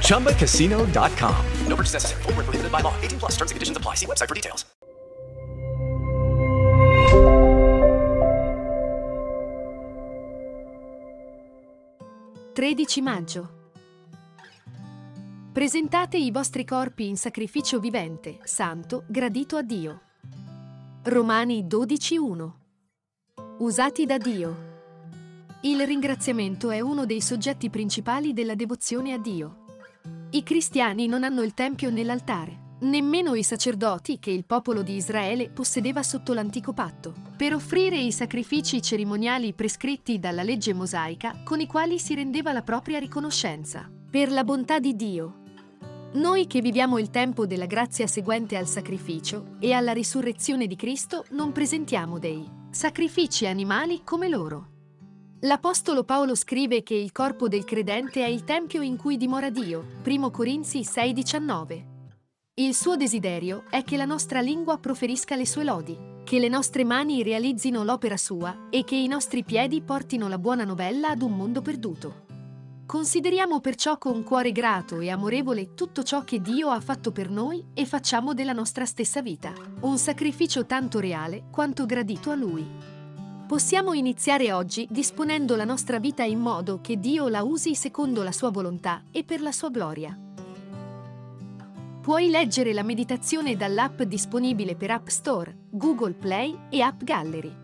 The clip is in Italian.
ChumbaCasino.com. No purchase necessary. Were prohibited by law. 18 plus. Terms and conditions apply. See website for details. - 13 maggio. Presentate i vostri corpi in sacrificio vivente, santo, gradito a Dio. Romani 12.1 Usati da Dio. Il ringraziamento è uno dei soggetti principali della devozione a Dio. I cristiani non hanno il tempio nell'altare, nemmeno i sacerdoti che il popolo di Israele possedeva sotto l'antico patto, per offrire i sacrifici cerimoniali prescritti dalla legge mosaica con i quali si rendeva la propria riconoscenza. Per la bontà di Dio. Noi che viviamo il tempo della grazia seguente al sacrificio e alla risurrezione di Cristo non presentiamo dei sacrifici animali come loro. L'Apostolo Paolo scrive che il corpo del credente è il tempio in cui dimora Dio, 1 Corinzi 6:19. Il suo desiderio è che la nostra lingua proferisca le sue lodi, che le nostre mani realizzino l'opera sua e che i nostri piedi portino la buona novella ad un mondo perduto. Consideriamo perciò con cuore grato e amorevole tutto ciò che Dio ha fatto per noi e facciamo della nostra stessa vita, un sacrificio tanto reale quanto gradito a Lui. Possiamo iniziare oggi disponendo la nostra vita in modo che Dio la usi secondo la sua volontà e per la sua gloria. Puoi leggere la meditazione dall'app disponibile per App Store, Google Play e App Gallery.